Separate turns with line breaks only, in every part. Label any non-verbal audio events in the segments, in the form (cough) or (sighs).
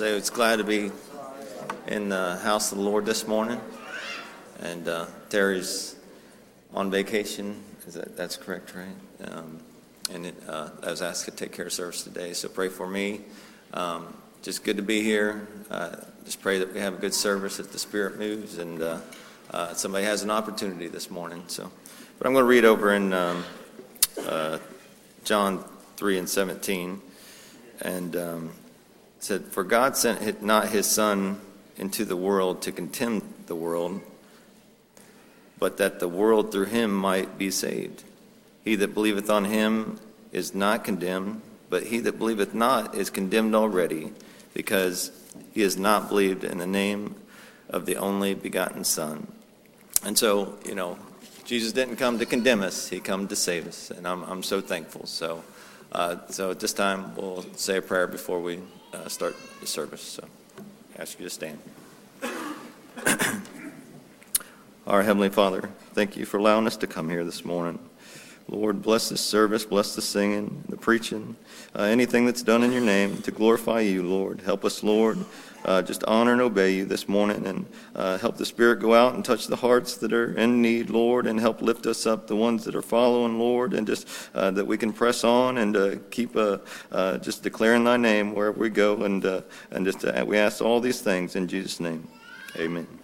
say it's glad to be in the house of the Lord this morning. And uh, Terry's on vacation. Is that that's correct, right? Um, and it, uh, I was asked to take care of service today, so pray for me. Um, just good to be here. Uh, just pray that we have a good service, that the Spirit moves, and uh, uh, somebody has an opportunity this morning. So, but I'm going to read over in um, uh, John 3 and 17, and um, said, "For God sent not His Son into the world to condemn the world, but that the world through Him might be saved. He that believeth on Him is not condemned, but he that believeth not is condemned already, because he has not believed in the name of the only begotten Son." And so, you know, Jesus didn't come to condemn us; He come to save us, and I'm I'm so thankful. So. Uh, so at this time, we'll say a prayer before we uh, start the service. So I ask you to stand. (coughs) Our Heavenly Father, thank you for allowing us to come here this morning. Lord, bless this service, bless the singing, the preaching, uh, anything that's done in your name to glorify you, Lord. Help us, Lord, uh, just honor and obey you this morning and uh, help the Spirit go out and touch the hearts that are in need, Lord, and help lift us up, the ones that are following, Lord, and just uh, that we can press on and uh, keep uh, just declaring thy name wherever we go. And, and just we ask all these things in Jesus' name. Amen.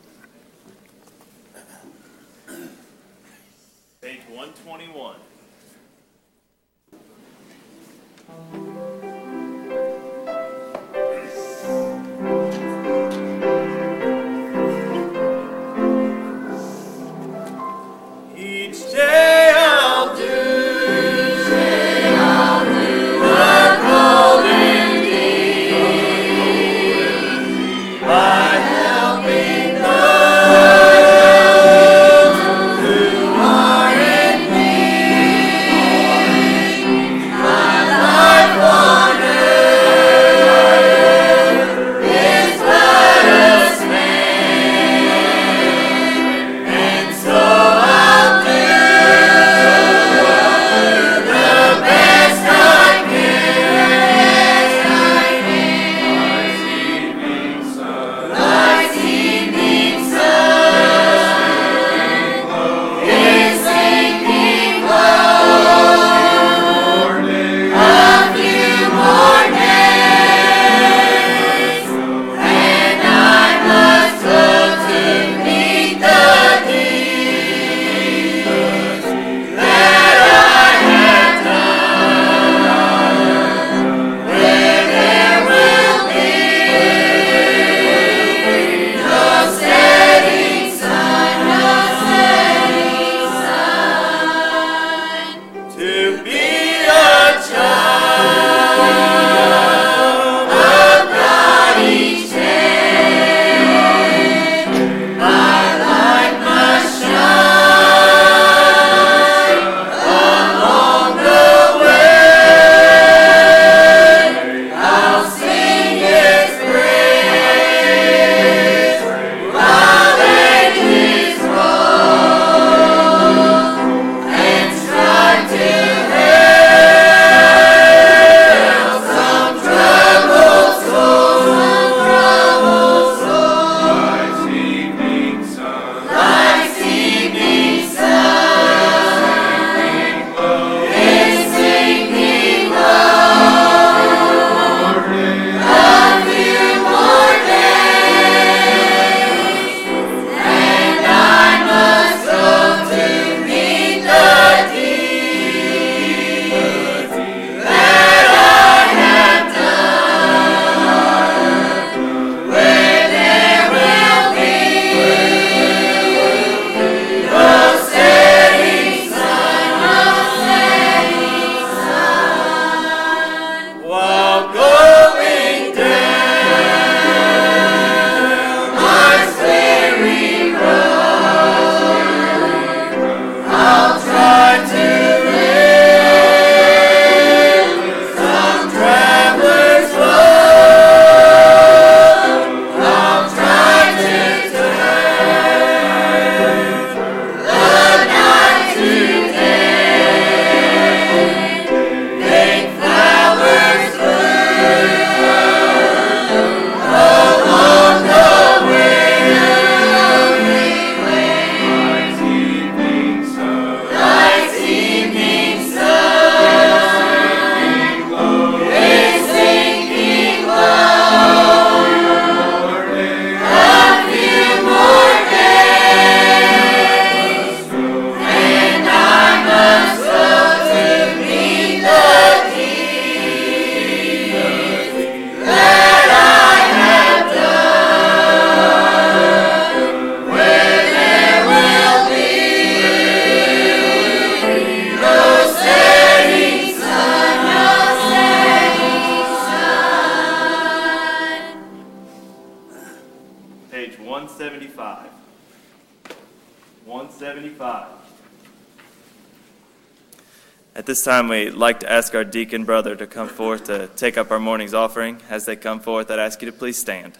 Time, we'd like to ask our deacon brother to come forth to take up our morning's offering. As they come forth, I'd ask you to please stand.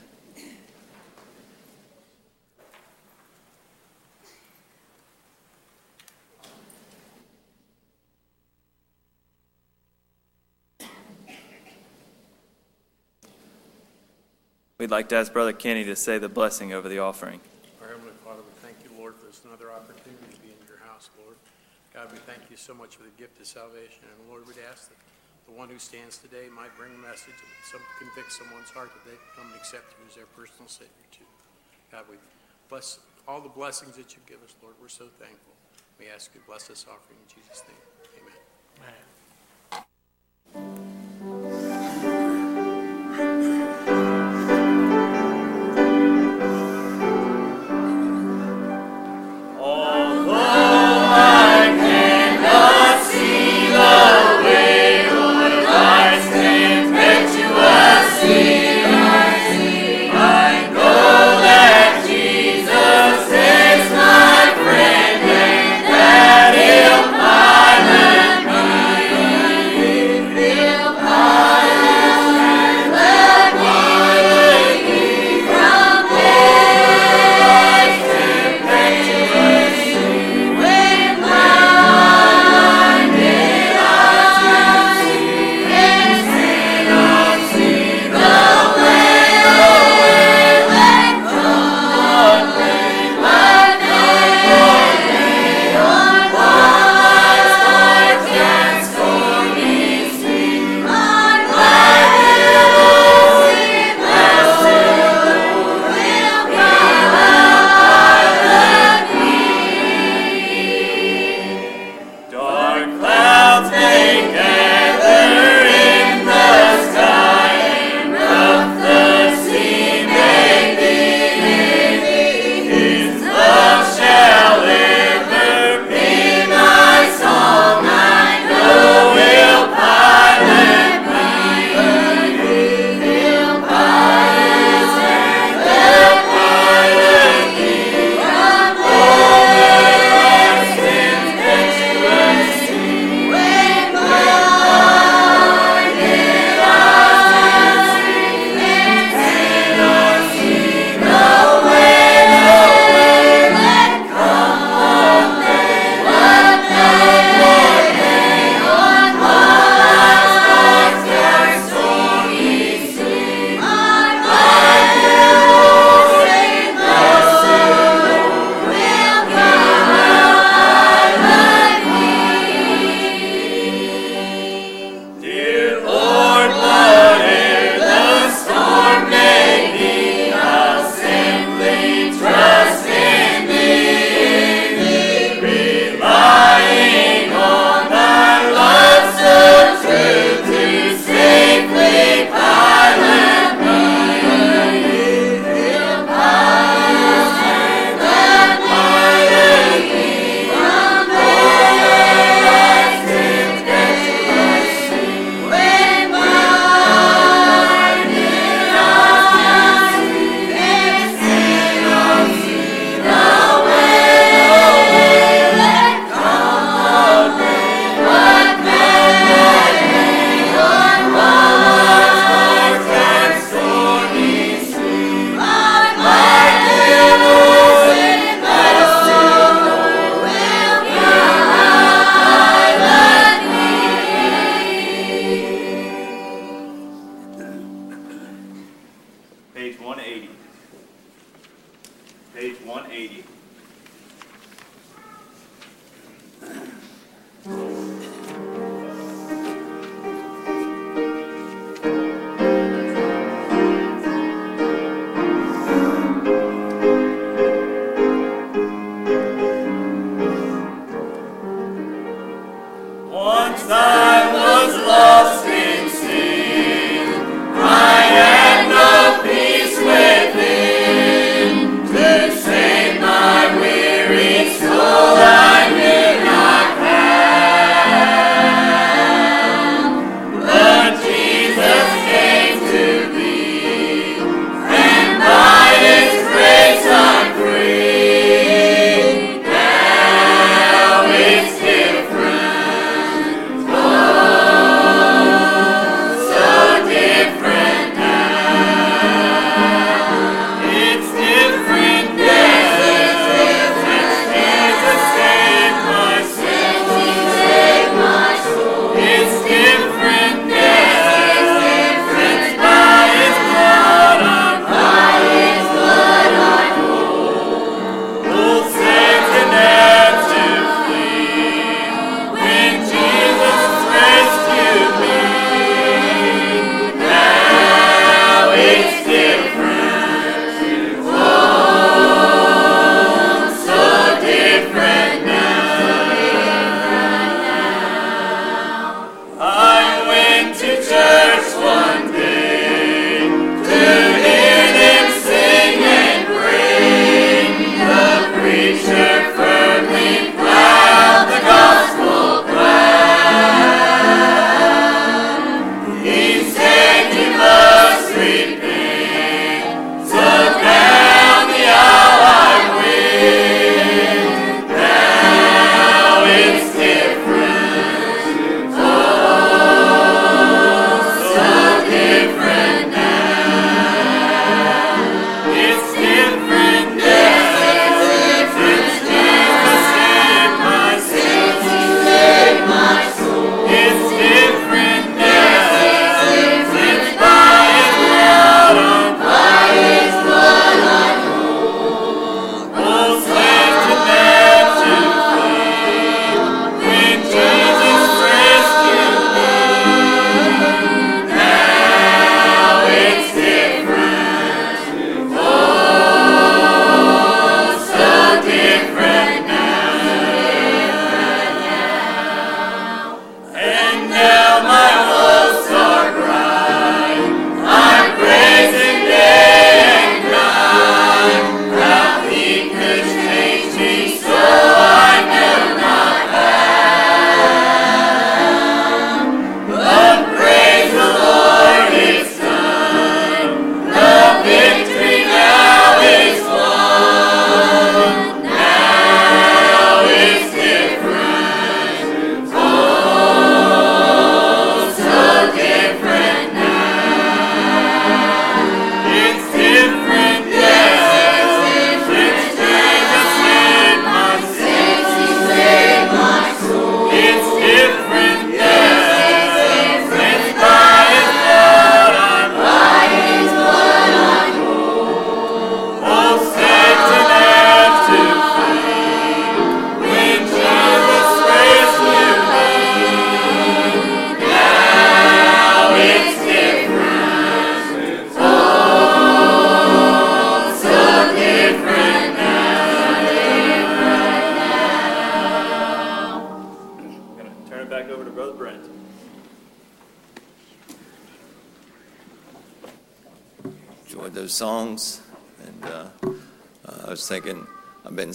We'd like to ask Brother Kenny to say the blessing over the offering.
Our Heavenly Father, we thank you, Lord, for this another opportunity to be in your house, Lord. God, we thank you so much for the gift of salvation. And Lord, we'd ask that the one who stands today might bring a message and some, convict someone's heart that they come and accept you as their personal Savior, too. God, we bless all the blessings that you give us, Lord. We're so thankful. We ask you to bless this offering in Jesus' name. Amen.
Dark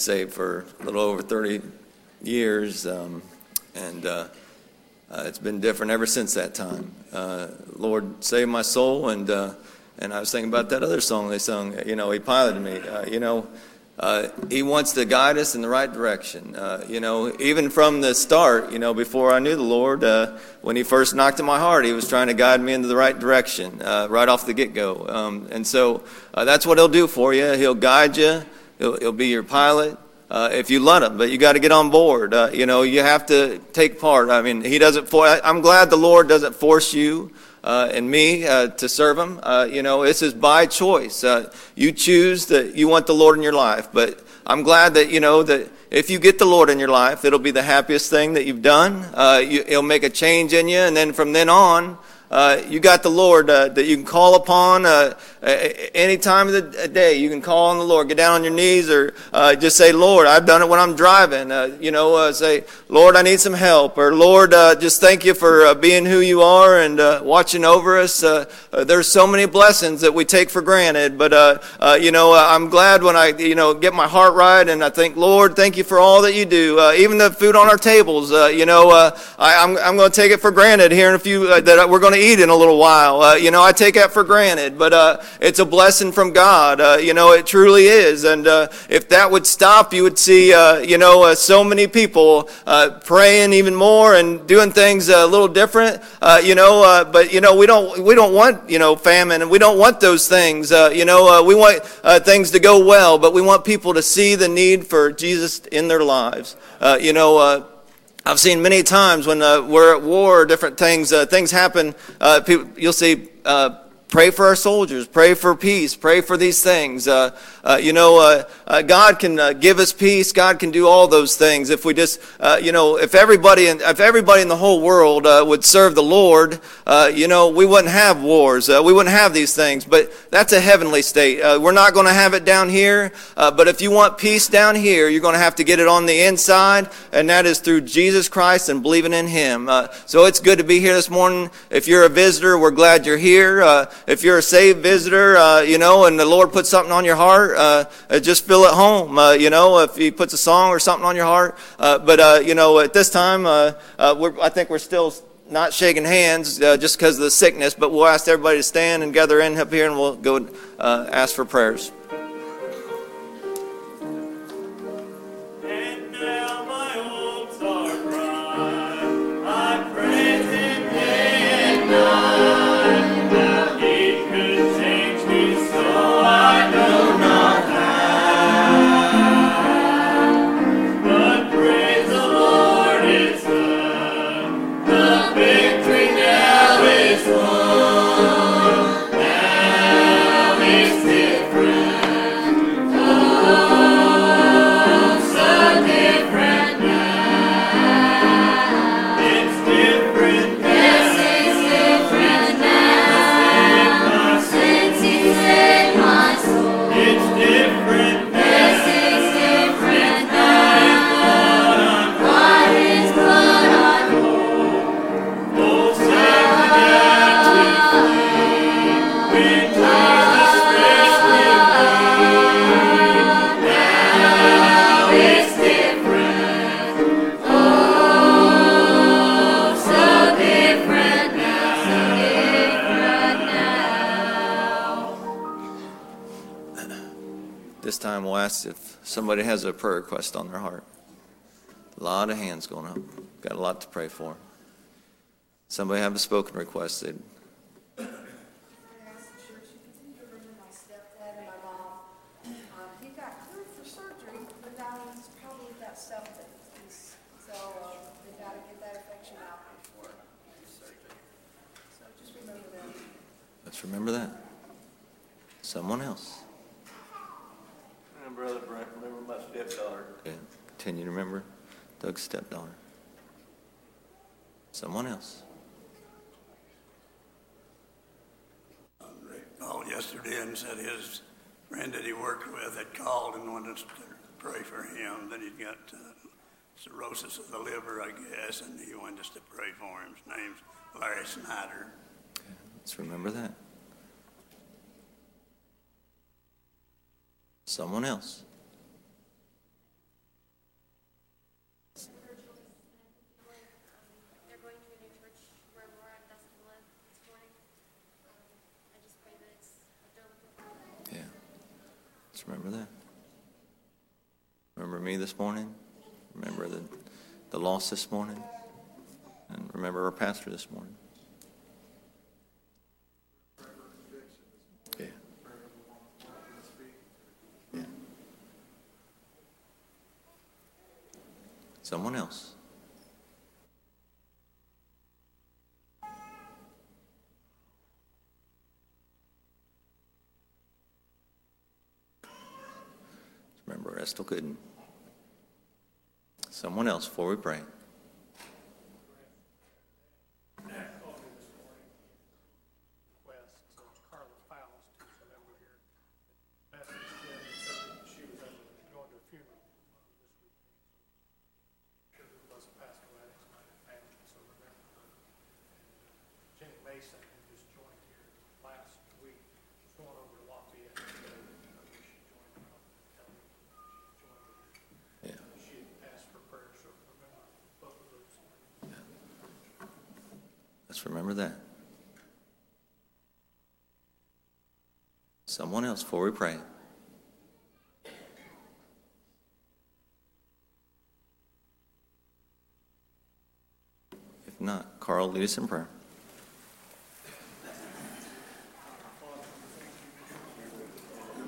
saved for a little over 30 years, um, and uh, uh, it's been different ever since that time. Uh, Lord, save my soul, and uh, and I was thinking about that other song they sung. You know, He piloted me. Uh, you know. Uh, he wants to guide us in the right direction. Uh, you know, even from the start, you know, before I knew the Lord, uh, when He first knocked in my heart, He was trying to guide me into the right direction uh, right off the get go. Um, and so uh, that's what He'll do for you. He'll guide you, He'll, he'll be your pilot. Uh, if you let him, but you got to get on board. you know, you have to take part. I mean, he doesn't. For, I'm glad the Lord doesn't force you uh, and me uh, to serve Him. Uh, you know, this is by choice. Uh, you choose that you want the Lord in your life. But I'm glad that, you know, that if you get the Lord in your life, it'll be the happiest thing that you've done. Uh, you, it'll make a change in you. And then from then on, uh, you got the Lord uh, that you can call upon uh, any time of the day. You can call on the Lord. Get down on your knees or uh, just say, Lord, I've done it when I'm driving. Uh, you know, uh, say, Lord, I need some help. Or, Lord, uh, just thank you for uh, being who you are and uh, watching over us. there's so many blessings that we take for granted. But, you know, I'm glad when I, you know, get my heart right and I think, Lord, thank you for all that you do. even the food on our tables, you know, I, am I'm, I'm going to take it for granted here in a few that we're going to eat in a little while. Uh, you know, I take that for granted, but uh, it's a blessing from God. Uh, you know, it truly is. And uh, if that would stop, you would see, uh, you know, uh, so many people praying even more and doing things a little different. you know, but you know, we don't we don't want you know famine, and we don't want those things. you know, we want things to go well, but we want people to see the need for Jesus in their lives. you know. I've seen many times when uh, we're at war, different things, uh, things happen. Uh, people, you'll see uh, Pray for our soldiers. Pray for peace. Pray for these things. Uh, uh, you know, uh, uh God can uh, give us peace. God can do all those things if we just, uh, you know, if everybody in, if everybody in the whole world uh, would serve the Lord, uh, you know, we wouldn't have wars. we wouldn't have these things. But that's a heavenly state. we're not going to have it down here. but if you want peace down here, you're going to have to get it on the inside, and that is through Jesus Christ and believing in Him. so it's good to be here this morning. If you're a visitor, we're glad you're here if you're a saved visitor, you know, and the Lord puts something on your heart, uh, uh just feel at home. Uh, you know, if He puts a song or something on your heart. Uh, but, uh, you know, at this time, I think we're still not shaking hands just because of the sickness, but we'll ask everybody to stand and gather in up here and we'll go ask for prayers. Somebody has a prayer request on their heart. A lot of hands going up. Got a lot to pray for. Somebody have a spoken request. They'd, Let's remember that. Someone else.
Brother Brent, remember my stepdaughter.
Okay. Continue to remember Doug's stepdaughter. Someone else.
Called yesterday and said his friend that he worked with had called and wanted us to pray for him. Then he'd got uh, cirrhosis of the liver, I guess, and he wanted us to pray for him. His name's Larry Snyder.
Let's remember that. Someone else.
They're going to a new church where Laura and Dustin live this morning. Um, I just pray that it's what they're looking for.
Yeah. Let's remember that. Remember me this morning? Remember the, the loss this morning? And remember our pastor this morning? Yeah. Yeah. Someone else. Remember Estel Gooden. Someone else before we pray.
request so Carla Fowles to come over here. Message Jen and said that she was able to go to a funeral um, this week. Sure who was passed away, it's not her family, so remember her. And, uh, Jenny Mason, who just joined here last week, she's going over to Lafayette today. I wish she joined, uh, Kelly. She joined her.
Yeah.
She had asked for prayer, so remember both of those.
Remember that. Someone else before we pray. If not, Carl, lead us in prayer.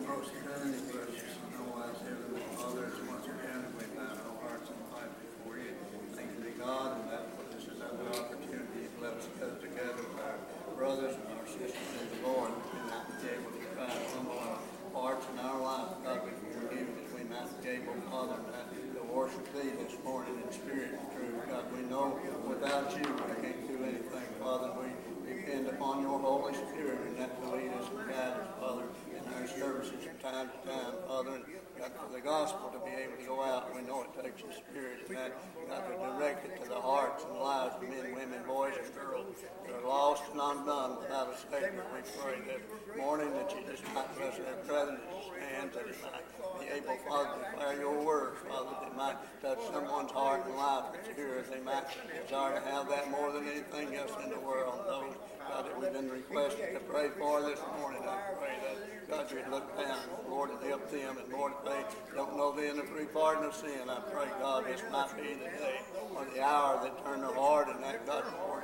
Most kind and gracious and all-wise Heavenly Father, as once again we bow our hearts and life before you. Thank you to God and that for this is another opportunity to let us gather together with our brothers and our sisters in the Lord and not be able to try to humble our hearts and our life. God, we forgive you that we might be able, Father, that to worship thee this morning in spirit and truth. God, we know without you we can't do anything, Father. We depend upon your Holy Spirit and that to lead us and guide us, Father, in our services from time to time, Father. And God, for the gospel to be able to go out, we know it takes the Spirit and that, God, to direct it to the hearts and lives of men, women, boys, and girls that are lost and undone without a Savior. We pray this morning that you just might bless their brethren in his hands, that it might be able, Father, to declare your words, Father, that it might touch someone's heart and life that's here, as they might desire to have that more than anything else in the world. Those, God, that we've been requested to pray for this morning, I pray that, God, you'd look down, Lord, and help them, and Lord, if they don't know thee in the free pardon of sin, I pray, God, this might be the day or the hour they turn their heart and that, God, them.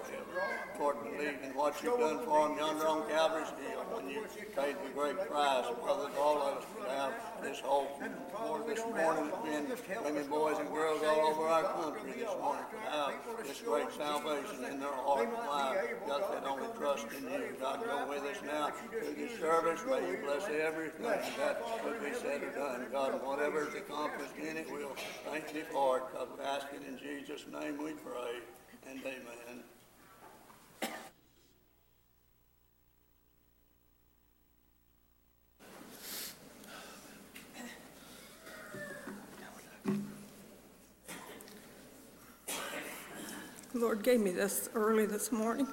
Lord, believe in what you've done for them yonder on Calvary's Hill, when you paid the great price, Brother, that all of us could have this hope. Lord, this morning it's been women, boys, and girls all over our country this morning to have this great salvation in their heart and life. God, they only trust in you. God, go with us now through this service. May you bless everything that would be said or done. God, whatever is accomplished in it, we'll thank you for it. God, we ask it in Jesus' name we pray, and amen.
Lord gave me this early this morning.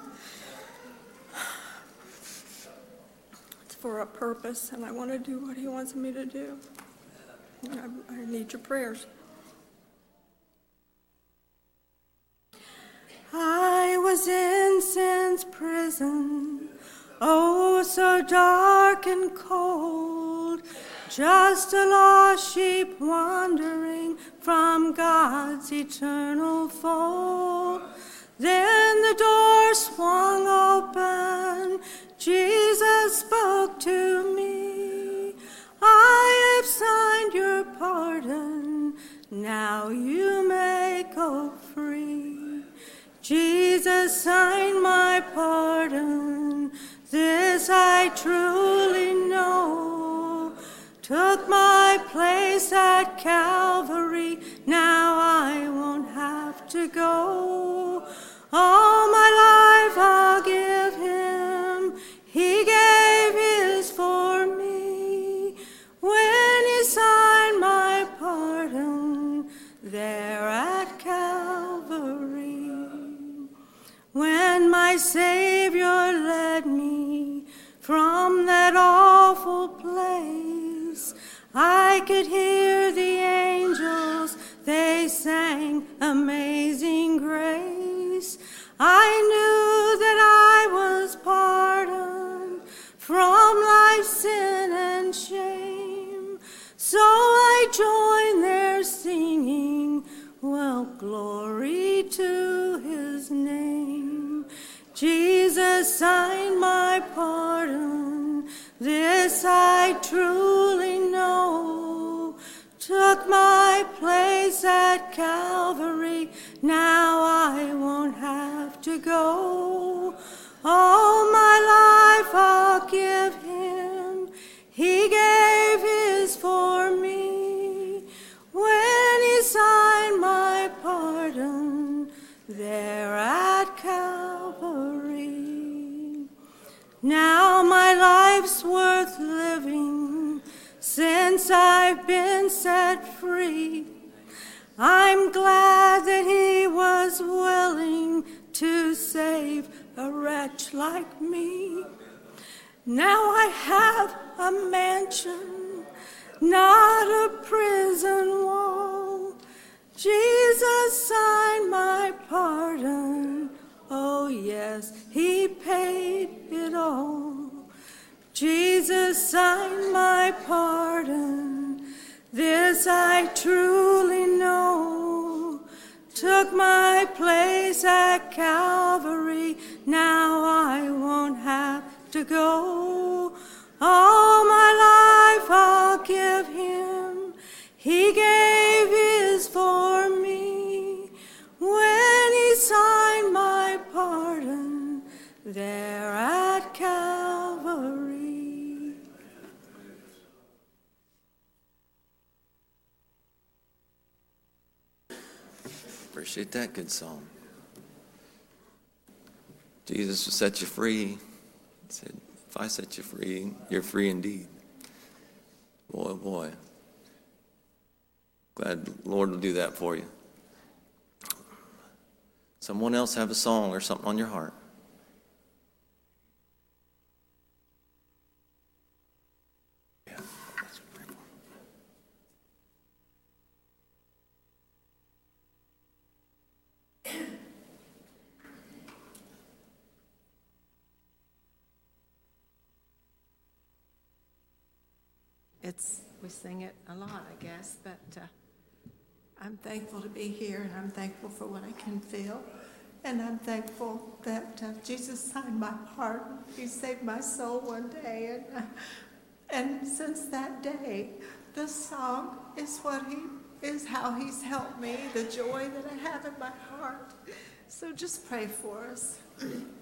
It's for a purpose, and I want to do what He wants me to do. I, I need your prayers. I was in sin's prison, oh, so dark and cold, just a lost sheep wandering from God's eternal fold. Then the door swung open, Jesus spoke to me. I have signed your pardon, now you may go free. Jesus signed my pardon, this I truly know. Took my place at Calvary, now I won't have to go. All my life I'll give him, he gave his for me. When he signed my pardon, there at Calvary. When my Savior led me from that awful place, I could hear the angels, they sang Amazing Grace. I knew that I was pardoned from life's sin and shame. So I joined their singing, well, glory to his name. Jesus signed my pardon, this I truly know. Took my place at Calvary, now I won't have to go. All my life I'll give him, he gave his for me. When he signed my pardon, there at Calvary. Now my life's worth living since I've been set free. I'm glad that he was willing to save a wretch like me. Now I have a mansion, not a prison wall. Jesus signed my pardon. Oh, yes, he paid it all. Jesus signed my pardon. This I truly know. Took my place at Calvary. Now I won't have to go. All my life I'll give him. He gave his for me. Signed my pardon there at Calvary.
Appreciate that good song. Jesus will set you free. He said, If I set you free, you're free indeed. Boy, oh boy. Glad the Lord will do that for you. Someone else have a song or something on your heart?
It's, we sing it a lot, I guess, but uh, I'm thankful to be here and I'm thankful for what I can feel. And I'm thankful that uh, Jesus signed my heart. He saved my soul one day. And, uh, and since that day, this song is what he is how he's helped me, the joy that I have in my heart. So just pray for us. (clears throat)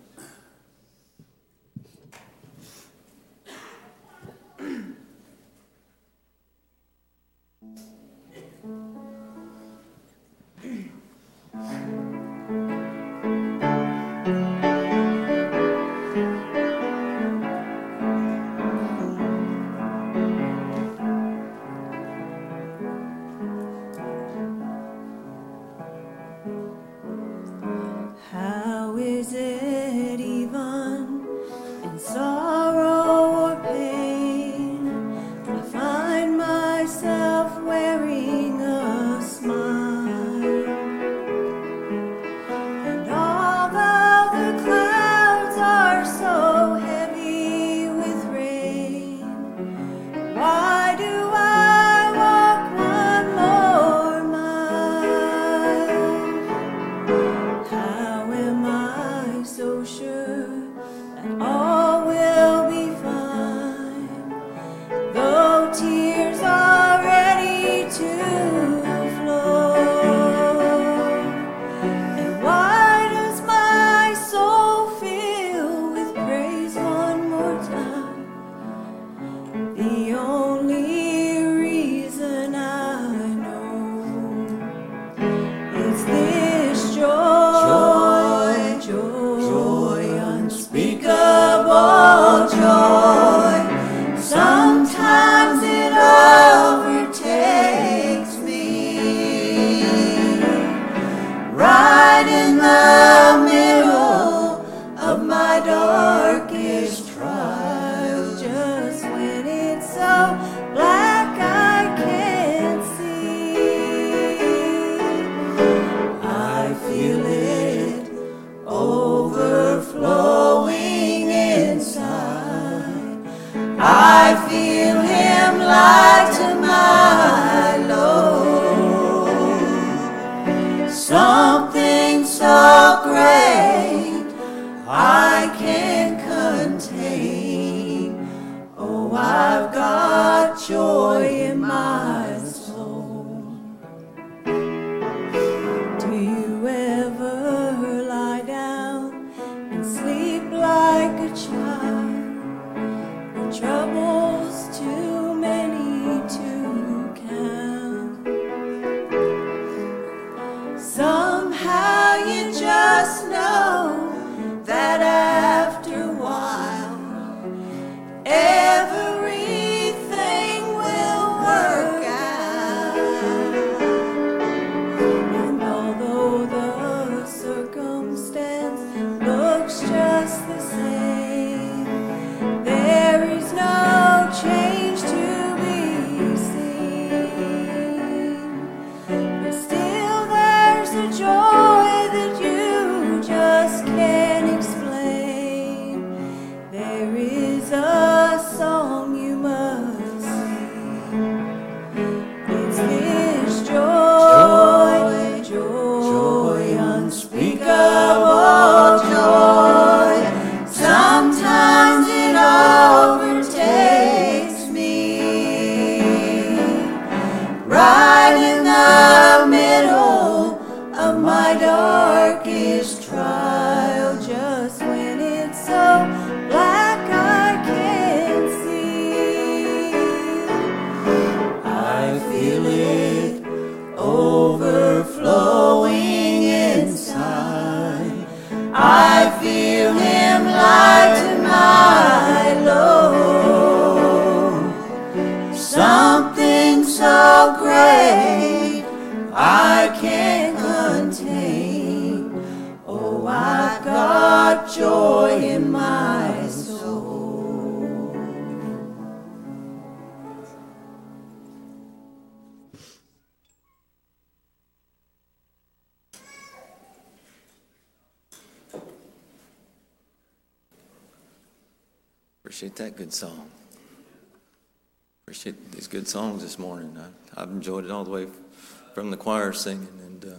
singing and uh,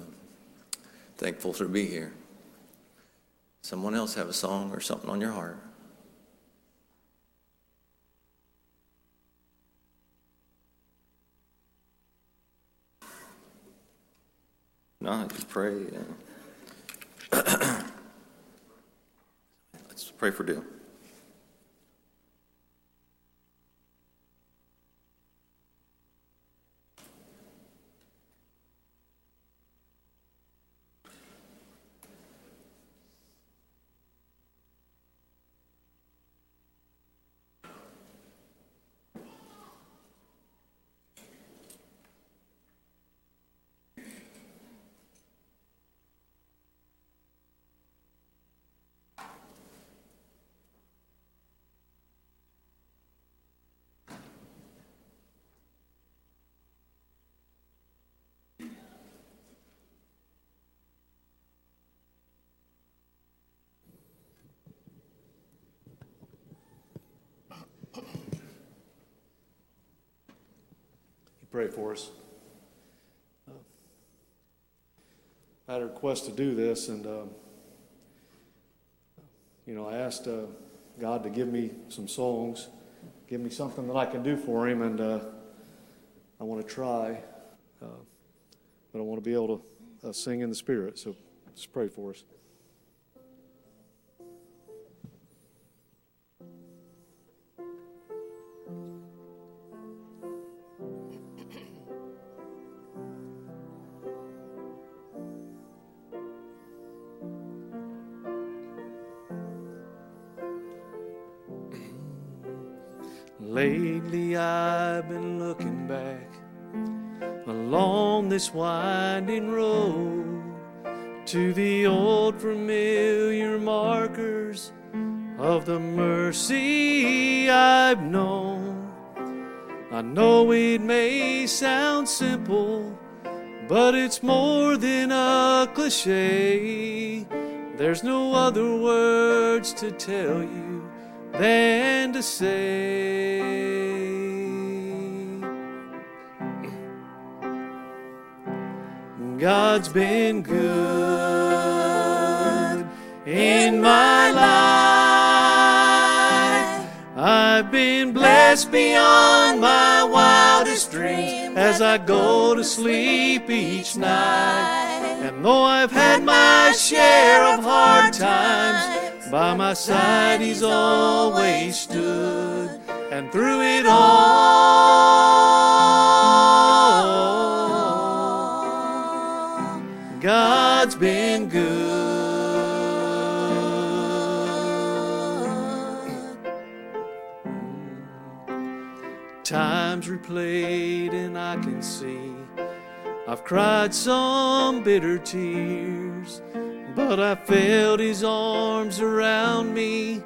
thankful to be here. Someone else have a song or something on your heart? No, just pray. uh, (clears throat) Let's pray for Dale.
You pray for us. Uh, I had a request to do this, and um, you know, I asked uh, God to give me some songs, give me something that I can do for Him, and uh, I want to try, uh, but I want to be able to uh, sing in the Spirit. So, just pray for us. Back along this winding road to the old familiar markers of the mercy I've known. I know it may sound simple, but it's more than a cliche. There's no other words to tell you than to say. God's been good in my life. I've been blessed beyond my wildest dreams as I go to sleep each night. And though I've had my share of hard times, by my side He's always stood. And through it all, God's been good. Times replayed, and I can see I've cried some bitter tears, but I felt His arms around me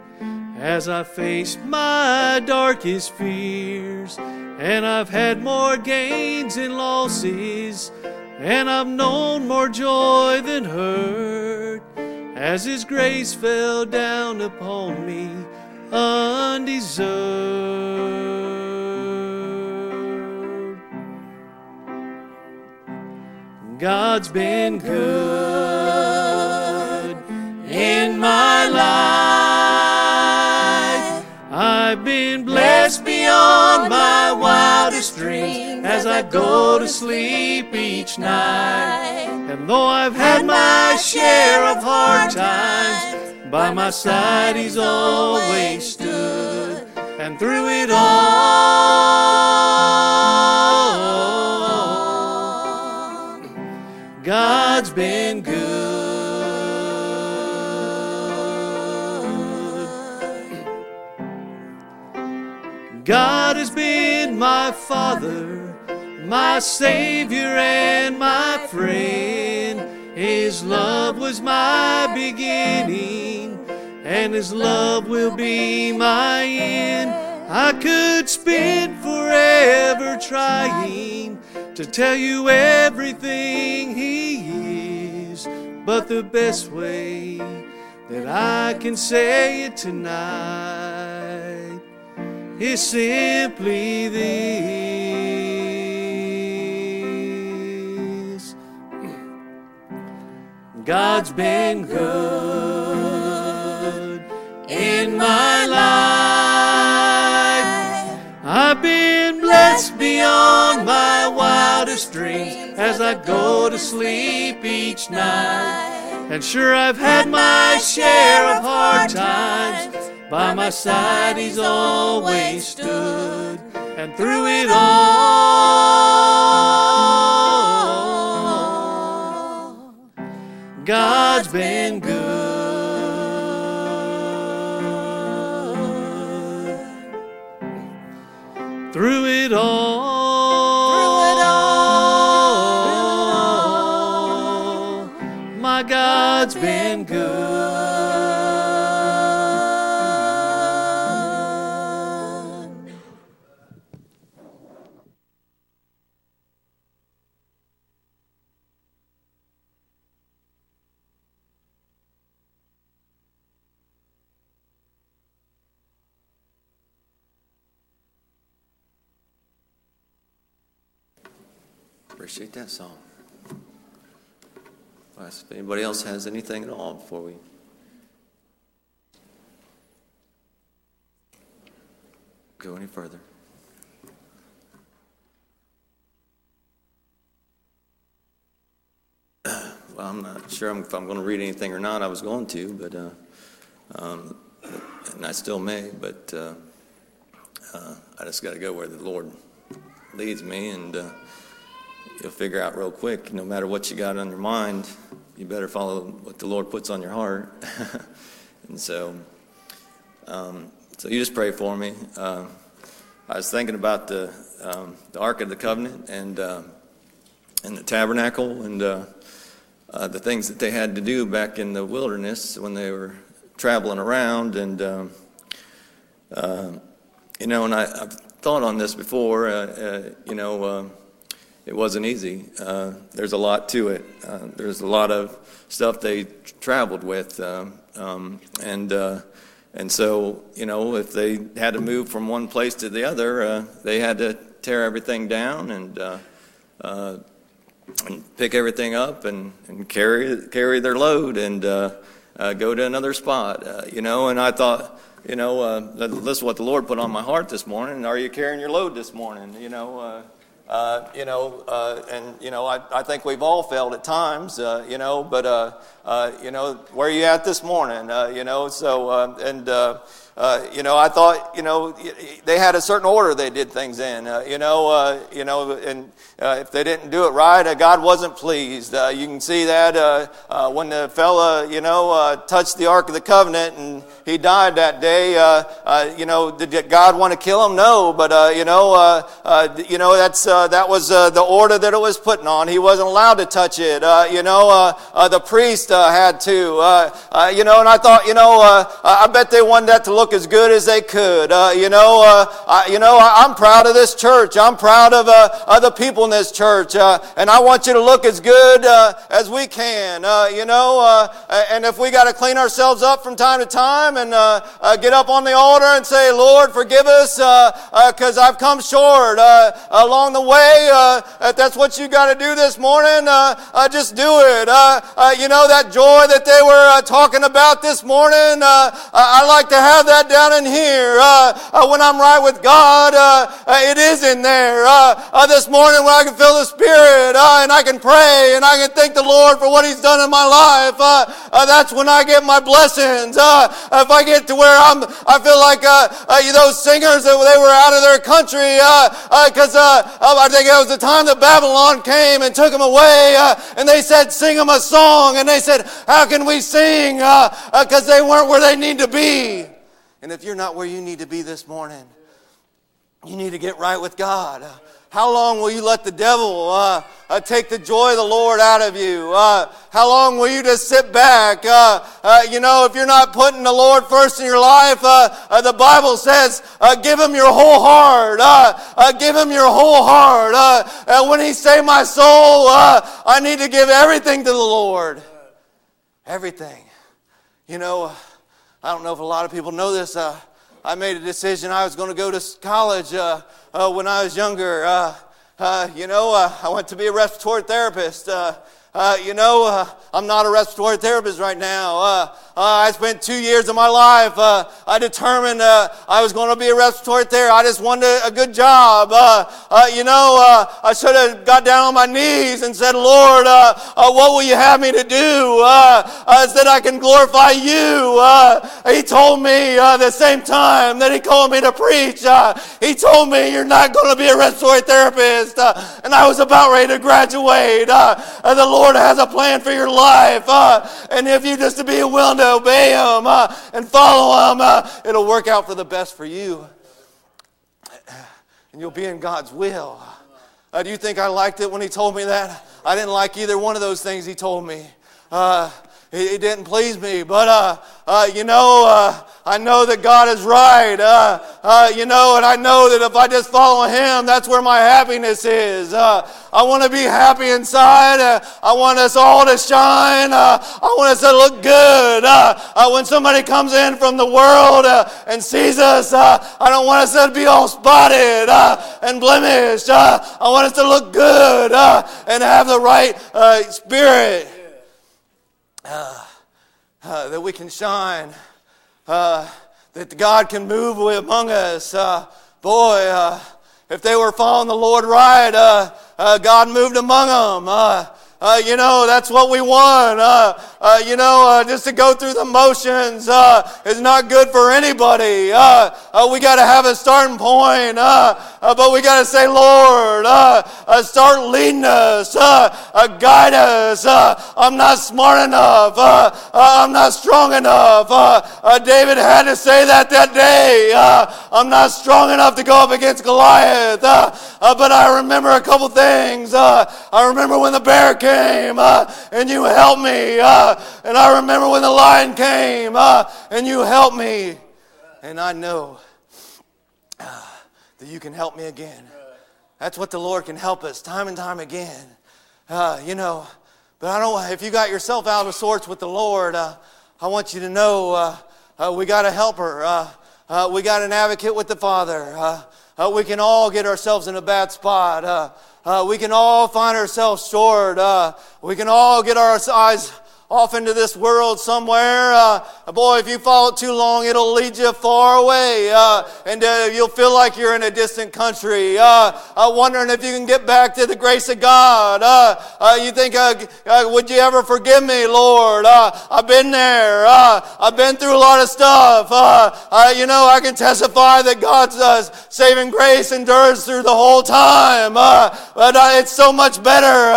as I faced my darkest fears. And I've had more gains and losses, and I've known more joy than hurt as His grace fell down upon me undeserved. God's been good in my life. I've been blessed beyond my wildest dreams as I go to sleep each night. And though I've had my share of hard times, by my side He's always stood. And through it all, God's been good. My Father, my Savior, and my friend. His love was my beginning, and His love will be my end. I could spend forever trying to tell you everything He is, but the best way that I can say it tonight is simply this. God's been good in my life. I've been blessed beyond my wildest dreams as I go to sleep each night. And sure, I've had my share of hard times. By my side, He's always stood. And through it all, God's been
else has anything at all before we go any further. (clears throat) Well, I'm not sure if I'm going to read anything or not. I was going to, but, uh, um, and I still may, but uh, uh, I just got to go where the Lord leads me, and uh, you'll figure out real quick, no matter what you got on your mind, you better follow what the Lord puts on your heart. (laughs) and so, um, so you just pray for me. Uh, I was thinking about the um, the Ark of the Covenant and uh, and the tabernacle and uh, uh, the things that they had to do back in the wilderness when they were traveling around and um, uh, you know, and I, I've thought on this before. Uh, you know, uh, it wasn't easy. Uh, there's a lot to it. Uh, there's a lot of stuff they traveled with, um, um, and uh, and so you know if they had to move from one place to the other, uh, they had to tear everything down and. Uh, uh, and pick everything up and, and carry carry their load and go to another spot, you know. And I thought, you know, this is what the Lord put on my heart this morning. Are you carrying your load this morning? You know, uh, you know, uh, and you know, I, I think we've all failed at times, uh, you know. But uh, uh, you know, where are you at this morning? Uh, you know, so and. Uh, uh, you know, I thought, you know, they had a certain order they did things in. Uh, you know, uh, you know, and uh, if they didn't do it right, uh, God wasn't pleased. Uh, you can see that uh, uh, when the fella, you know, uh, touched the Ark of the Covenant and he died that day. Uh, uh, you know, did God want to kill him? No, but uh, you know, uh, uh, you know, that's uh, that was uh, the order that it was putting on. He wasn't allowed to touch it. Uh, you know, uh, uh, the priest uh, had to. Uh, uh, you know, and I thought, you know, uh, I bet they wanted that to look as good as they could. Uh, you know, uh, I, you know, I, I'm proud of this church. I'm proud of uh, other people in this church, uh, and I want you to look as good uh, as we can. Uh, you know, uh, and if we got to clean ourselves up from time to time and uh, uh, get up on the altar and say, Lord, forgive us because I've come short along the way. If that's what you got to do this morning, just do it. You know, that joy that they were talking about this morning, I like to have that down in here. Uh, uh, when I'm right with God, uh, uh, it is in there. Uh, this morning when I can feel the Spirit uh, and I can pray and I can thank the Lord for what He's done in my life, that's when I get my blessings. Uh, if I get to where I'm, I feel like those singers that they were out of their country because I think it was the time that Babylon came and took them away uh, and they said, sing them a song. And they said, how can we sing? Because they weren't where they need to be. And if you're not where you need to be this morning, you need to get right with God. Uh, How long will you let the devil uh, uh, take the joy of the Lord out of you? Uh, how long will you just sit back? Uh, uh, you know, if you're not putting the Lord first in your life, the Bible says, uh, give him your whole heart. Give him your whole heart. Uh, when he say, my soul, uh, I need to give everything to the Lord. Everything. You know, I don't know if a lot of people know this. Uh, I made a decision I was going to go to college uh, uh, when I was younger. Uh, uh, you know, uh, I went to be a respiratory therapist. Uh, uh, you know, I'm not a respiratory therapist right now. Uh, I spent two years of my life. Uh, I determined uh, I was going to be a respiratory therapist. I just wanted a, good job. Uh, uh, you know, uh, I should have got down on my knees and said, Lord, what will you have me to do? Uh, so that I can glorify you. He told me the same time that he called me to preach. He told me, You're not going to be a respiratory therapist. And I was about ready to graduate. The Lord has a plan for your life. And if you just to be willing to obey Him uh, and follow Him, uh, it'll work out for the best for you. And you'll be in God's will. Uh, do you think I liked it when He told me that? I didn't like either one of those things He told me. Uh, it, it didn't please me, but uh, uh, you know, I know that God is right. Uh, uh, you know, and I know that if I just follow Him, that's where my happiness is. Uh, I want to be happy inside. Uh, I want us all to shine. Uh, I want us to look good. Uh, when somebody comes in from the world and sees us, I don't want us to be all spotted and blemished. I want us to look good and have the right spirit that we can shine, uh, that God can move among us. Uh, boy, uh, if they were following the Lord right, uh, uh, God moved among them. You know, that's what we want. Uh, you know, uh, just to go through the motions uh, is not good for anybody. Uh, uh we got to have a starting point, uh, uh, but we got to say, Lord, start leading us, guide us. I'm not smart enough. I'm not strong enough. David had to say that that day. Uh, I'm not strong enough to go up against Goliath. But I remember a couple things. Uh, I remember when the bear came and you helped me. Uh, and I remember when the lion came uh, and you helped me. And I know uh, that you can help me again. That's what the Lord can help us time and time again. Uh, you know, but I don't. If you got yourself out of sorts with the Lord, uh, I want you to know uh, uh we got a helper. Uh, uh, we got an advocate with the Father. we can all get ourselves in a bad spot. we can all find ourselves short. we can all get our eyes off into this world somewhere. Uh, boy, if you follow it too long, it'll lead you far away. Uh, and uh, you'll feel like you're in a distant country. Uh, uh wondering if you can get back to the grace of God. Uh, uh, you think, uh, uh, would you ever forgive me, Lord? I've been there. I've been through a lot of stuff. you know, I can testify that God's saving grace endures through the whole time. but it's so much better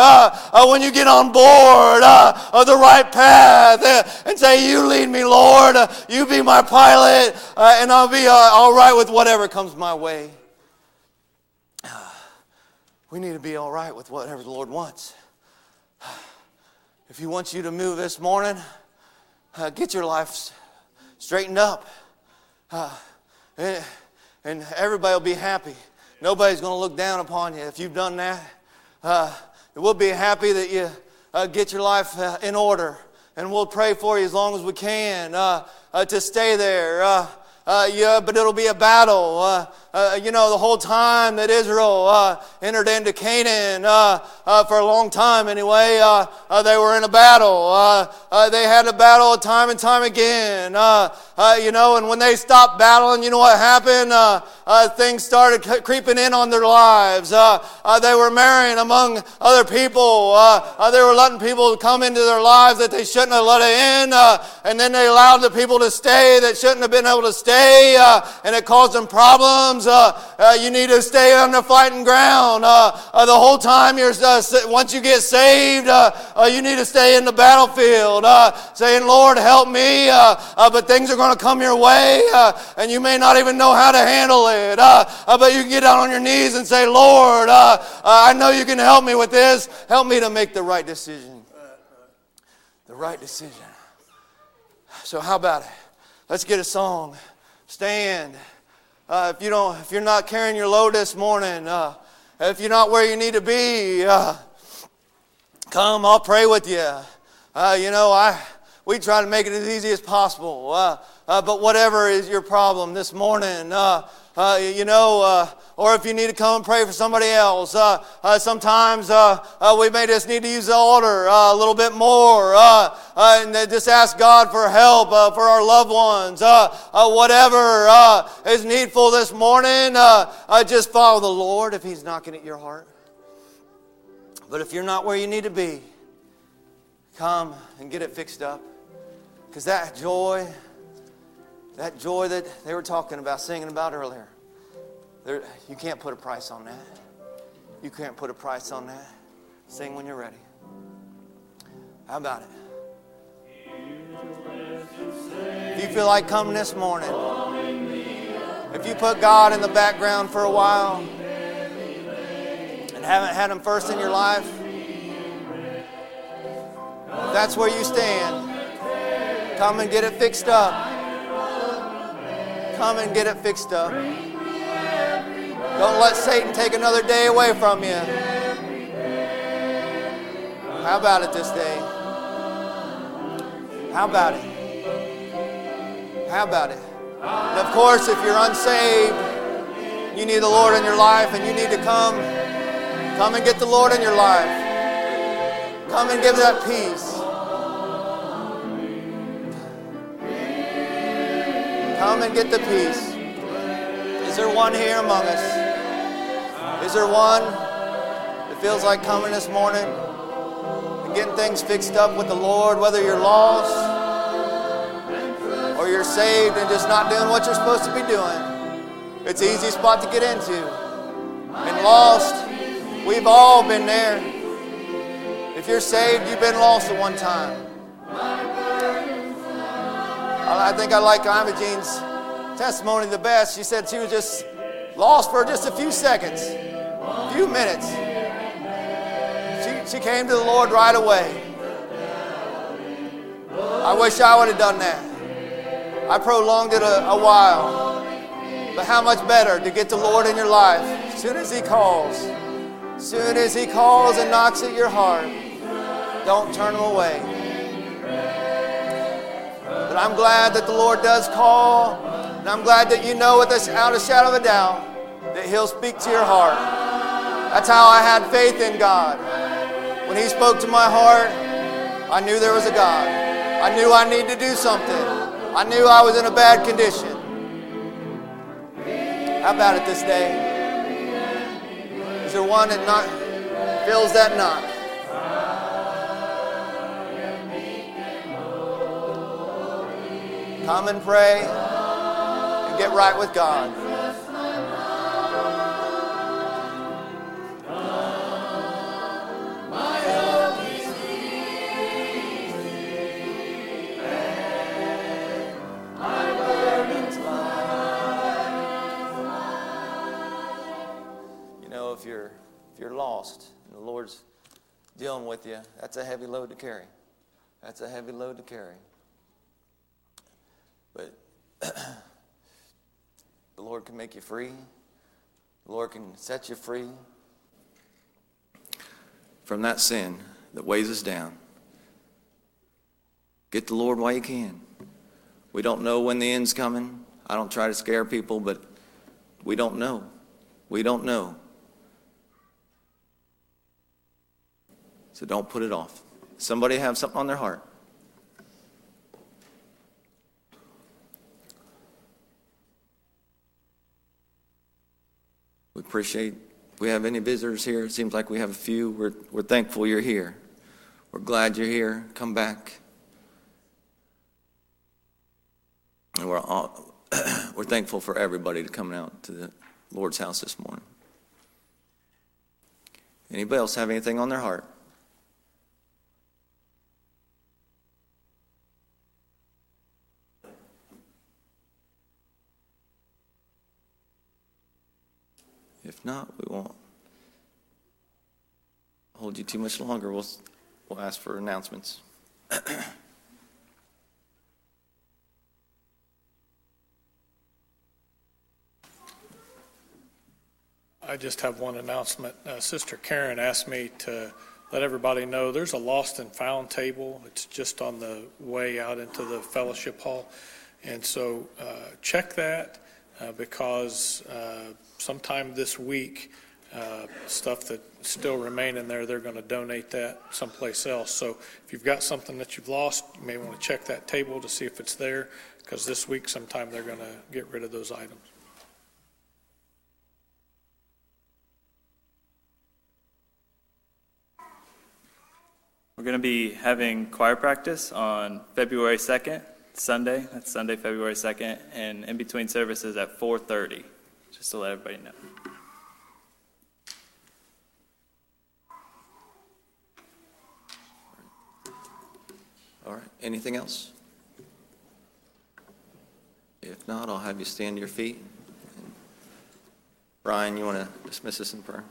when you get on board of the right path uh, and say, You lead me, Lord. Uh, you be my pilot, uh, and I'll be all right with whatever comes my way. (sighs) We need to be all right with whatever the Lord wants. (sighs) If He wants you to move this morning, get your life straightened up. (sighs) and everybody will be happy. Nobody's going to look down upon you if you've done that. Uh, we'll be happy that you uh, get your life uh, in order. And we'll pray for you as long as we can uh, uh to stay there. Uh, uh, yeah, but it'll be a battle. Uh, uh, you know, the whole time that Israel uh, entered into Canaan, uh, uh, for a long time anyway, uh, uh, they were in a battle. Uh, they had a battle time and time again. you know, and when they stopped battling, you know what happened? things started c- creeping in on their lives. they were marrying among other people. they were letting people come into their lives that they shouldn't have let in. and then they allowed the people to stay that shouldn't have been able to stay. and it caused them problems. Uh, you need to stay on the fighting ground. Uh, uh the whole time you're, uh, once you get saved, uh, uh, you need to stay in the battlefield, saying, Lord, help me. but things are going to come your way, and you may not even know how to handle it. but you can get down on your knees and say, Lord, I know you can help me with this. Help me to make the right decision. The right decision. So, how about it? Let's get a song. Stand. Uh, if you don't, if you're not carrying your load this morning, uh, if you're not where you need to be, uh, come. I'll pray with you. Uh, you know, I we try to make it as easy as possible. Uh, uh, but whatever is your problem this morning, you know, or if you need to come and pray for somebody else. Uh, uh sometimes uh, uh, we may just need to use the altar uh, a little bit more uh, uh, and just ask God for help for our loved ones. whatever is needful this morning, just follow the Lord if He's knocking at your heart. But if you're not where you need to be, come and get it fixed up. Because that joy, that joy that they were talking about, singing about earlier, there, you can't put a price on that. You can't put a price on that. Sing when you're ready. How about it? If you feel like coming this morning, if you put God in the background for a while and haven't had Him first in your life, if that's where you stand, come and get it fixed up. Come and get it fixed up. Don't let Satan take another day away from you. How about it this day? How about it? How about it? And of course, if you're unsaved, you need the Lord in your life and you need to come. Come and get the Lord in your life. Come and give that peace. Come and get the peace. Is there one here among us? Is there one that feels like coming this morning and getting things fixed up with the Lord, whether you're lost or you're saved and just not doing what you're supposed to be doing? It's an easy spot to get into. And lost, we've all been there. If you're saved, you've been lost at one time. I think I like Imogene's testimony the best. She said she was just lost for just a few seconds, a few minutes. She, she came to the Lord right away. I wish I would have done that. I prolonged it a, a while. But how much better to get the Lord in your life, as
Soon as He calls, soon as He calls and knocks at your heart, don't turn Him away. But I'm glad that the Lord does call, and I'm glad that you know without a shadow of a doubt that He'll speak to your heart. That's how I had faith in God. When He spoke to my heart, I knew there was a God. I knew I needed to do something. I knew I was in a bad condition. How about it this day? Is there one that not fills that knock? Come and pray and get right with God. Lost and the Lord's dealing with you, that's a heavy load to carry. That's a heavy load to carry. But (clears throat) the Lord can make you free. The Lord can set you free.
from that sin that weighs us down. Get the Lord while you can. We don't know when the end's coming. I don't try to scare people, but we don't know. We don't know. So don't put it off. Somebody have something on their heart. We appreciate we have any visitors here. It seems like we have a few. We're, we're thankful you're here. We're glad you're here. Come back. And we're, all, (clears throat) we're thankful for everybody to coming out to the Lord's house this morning. Anybody else have anything on their heart? If not, we won't hold you too much longer. We'll, we'll ask for announcements. (clears throat)
I just have one announcement. Uh, Sister Karen asked me to let everybody know there's a lost and found table. It's just on the way out into the fellowship hall. And so uh, check that uh, because uh, sometime this week, uh, stuff that still remain in there, they're going to donate that someplace else. So if you've got something that you've lost, you may want to check that table to see if it's there because this week sometime they're going to get rid of those items.
We're going to be having choir practice on February 2nd, Sunday. That's Sunday, February 2nd, and in between services at 4:30, just to let everybody know.
All right. Anything else? If not, I'll have you stand to your feet. Brian, you want to dismiss us in prayer?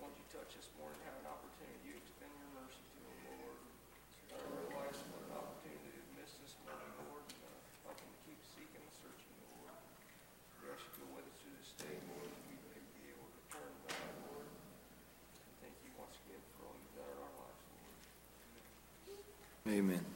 Won't you touch this morning, have an opportunity to extend your mercy to them, Lord. I realize what an opportunity to miss this morning, Lord, and uh, help them to keep seeking and searching, Lord. We ask you to go with us through this day, Lord, that we may be able to turn back, Lord. And thank you once again for all you've done in our lives, Lord.
Amen.